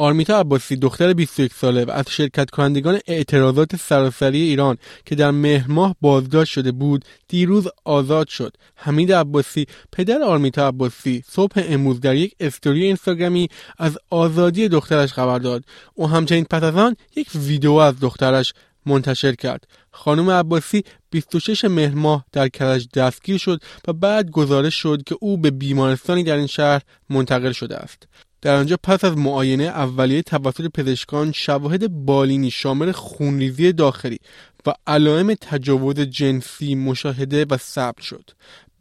آرمیتا عباسی دختر 21 ساله و از شرکت کنندگان اعتراضات سراسری ایران که در مهر ماه بازداشت شده بود دیروز آزاد شد. حمید عباسی پدر آرمیتا عباسی صبح امروز در یک استوری اینستاگرامی از آزادی دخترش خبر داد. او همچنین پس از آن یک ویدیو از دخترش منتشر کرد. خانم عباسی 26 مهر ماه در کرج دستگیر شد و بعد گزارش شد که او به بیمارستانی در این شهر منتقل شده است. در آنجا پس از معاینه اولیه توسط پزشکان شواهد بالینی شامل خونریزی داخلی و علائم تجاوز جنسی مشاهده و ثبت شد.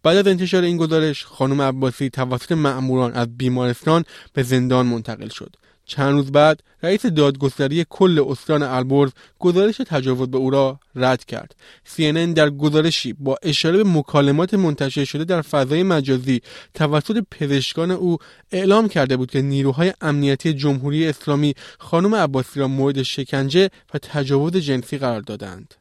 بعد از انتشار این گزارش خانم عباسی توسط مأموران از بیمارستان به زندان منتقل شد. چند روز بعد رئیس دادگستری کل استان البرز گزارش تجاوز به او را رد کرد. CNN در گزارشی با اشاره به مکالمات منتشر شده در فضای مجازی توسط پزشکان او اعلام کرده بود که نیروهای امنیتی جمهوری اسلامی خانم عباسی را مورد شکنجه و تجاوز جنسی قرار دادند.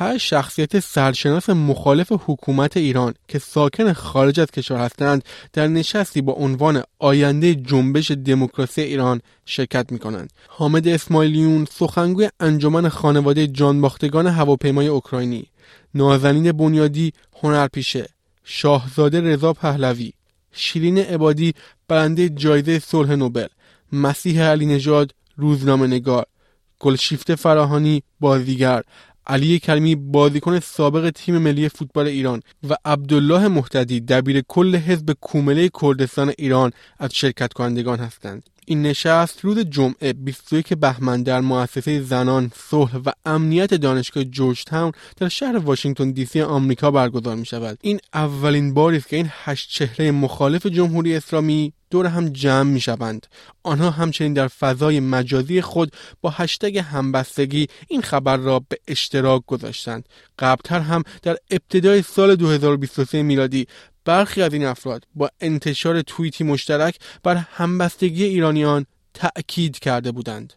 هر شخصیت سرشناس مخالف حکومت ایران که ساکن خارج از کشور هستند در نشستی با عنوان آینده جنبش دموکراسی ایران شرکت می کنند. حامد اسماعیلیون سخنگوی انجمن خانواده جانباختگان هواپیمای اوکراینی، نازنین بنیادی هنرپیشه، شاهزاده رضا پهلوی، شیرین عبادی برنده جایزه صلح نوبل، مسیح علی نژاد روزنامه نگار، گلشیفته فراهانی بازیگر. علی کریمی بازیکن سابق تیم ملی فوتبال ایران و عبدالله محتدی دبیر کل حزب کومله کردستان ایران از شرکت کنندگان هستند. این نشست روز جمعه 21 بهمن در مؤسسه زنان صلح و امنیت دانشگاه جورج تاون در شهر واشنگتن دی سی آمریکا برگزار می شود این اولین باری است که این هشت چهره مخالف جمهوری اسلامی دور هم جمع می شوند. آنها همچنین در فضای مجازی خود با هشتگ همبستگی این خبر را به اشتراک گذاشتند. قبلتر هم در ابتدای سال 2023 میلادی برخی از این افراد با انتشار توییتی مشترک بر همبستگی ایرانیان تأکید کرده بودند.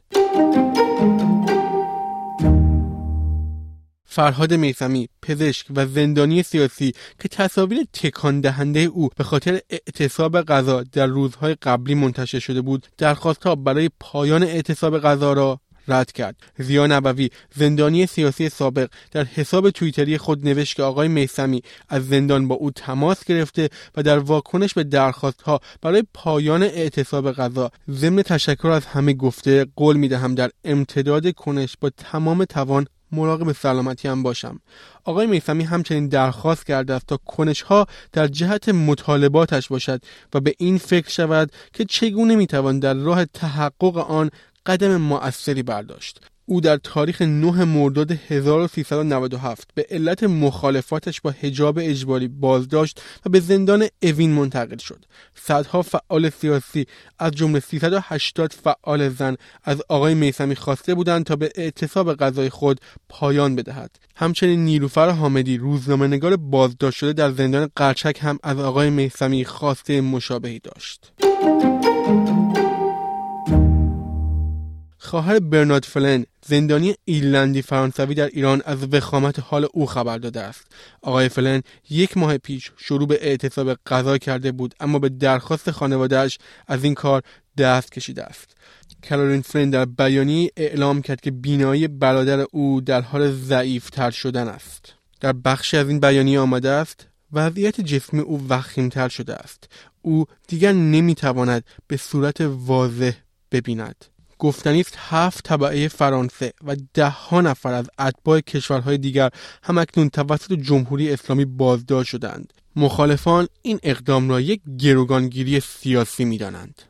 فرهاد میسمی پزشک و زندانی سیاسی که تصاویر تکان دهنده او به خاطر اعتصاب غذا در روزهای قبلی منتشر شده بود درخواستها برای پایان اعتصاب غذا را رد کرد. زیا نبوی زندانی سیاسی سابق در حساب توییتری خود نوشت که آقای میسمی از زندان با او تماس گرفته و در واکنش به درخواستها برای پایان اعتصاب غذا ضمن تشکر از همه گفته قول می‌دهم در امتداد کنش با تمام توان مراقب سلامتی هم باشم. آقای میسمی همچنین درخواست کرده است تا کنش ها در جهت مطالباتش باشد و به این فکر شود که چگونه می‌توان در راه تحقق آن قدم مؤثری برداشت. او در تاریخ 9 مرداد 1397 به علت مخالفاتش با حجاب اجباری بازداشت و به زندان اوین منتقل شد. صدها فعال سیاسی از جمله 380 فعال زن از آقای میسمی خواسته بودند تا به اعتصاب غذای خود پایان بدهد. همچنین نیلوفر حامدی روزنامه‌نگار بازداشت شده در زندان قرچک هم از آقای میسمی خواسته مشابهی داشت. خواهر برنارد فلن زندانی ایرلندی فرانسوی در ایران از وخامت حال او خبر داده است. آقای فلن یک ماه پیش شروع به اعتصاب غذا کرده بود اما به درخواست خانوادهش از این کار دست کشیده است. کارولین فلن در بیانیه اعلام کرد که بینایی برادر او در حال ضعیفتر شدن است. در بخشی از این بیانیه آمده است وضعیت جسمی او وخیمتر شده است. او دیگر نمی‌تواند به صورت واضح ببیند. گفتنی است هفت تبعه فرانسه و ده ها نفر از اتباع کشورهای دیگر هم‌اکنون توسط جمهوری اسلامی بازداشت شدند مخالفان این اقدام را یک گروگانگیری سیاسی می‌دانند.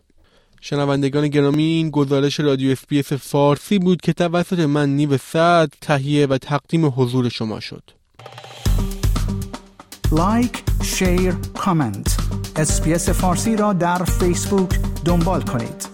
شنوندگان گرامی این گزارش رادیو SBS فارسی بود که توسط من نیو سعد تهیه و تقدیم حضور شما شد. like، share، comment. اسپیس فارسی را در فیسبوک دنبال کنید.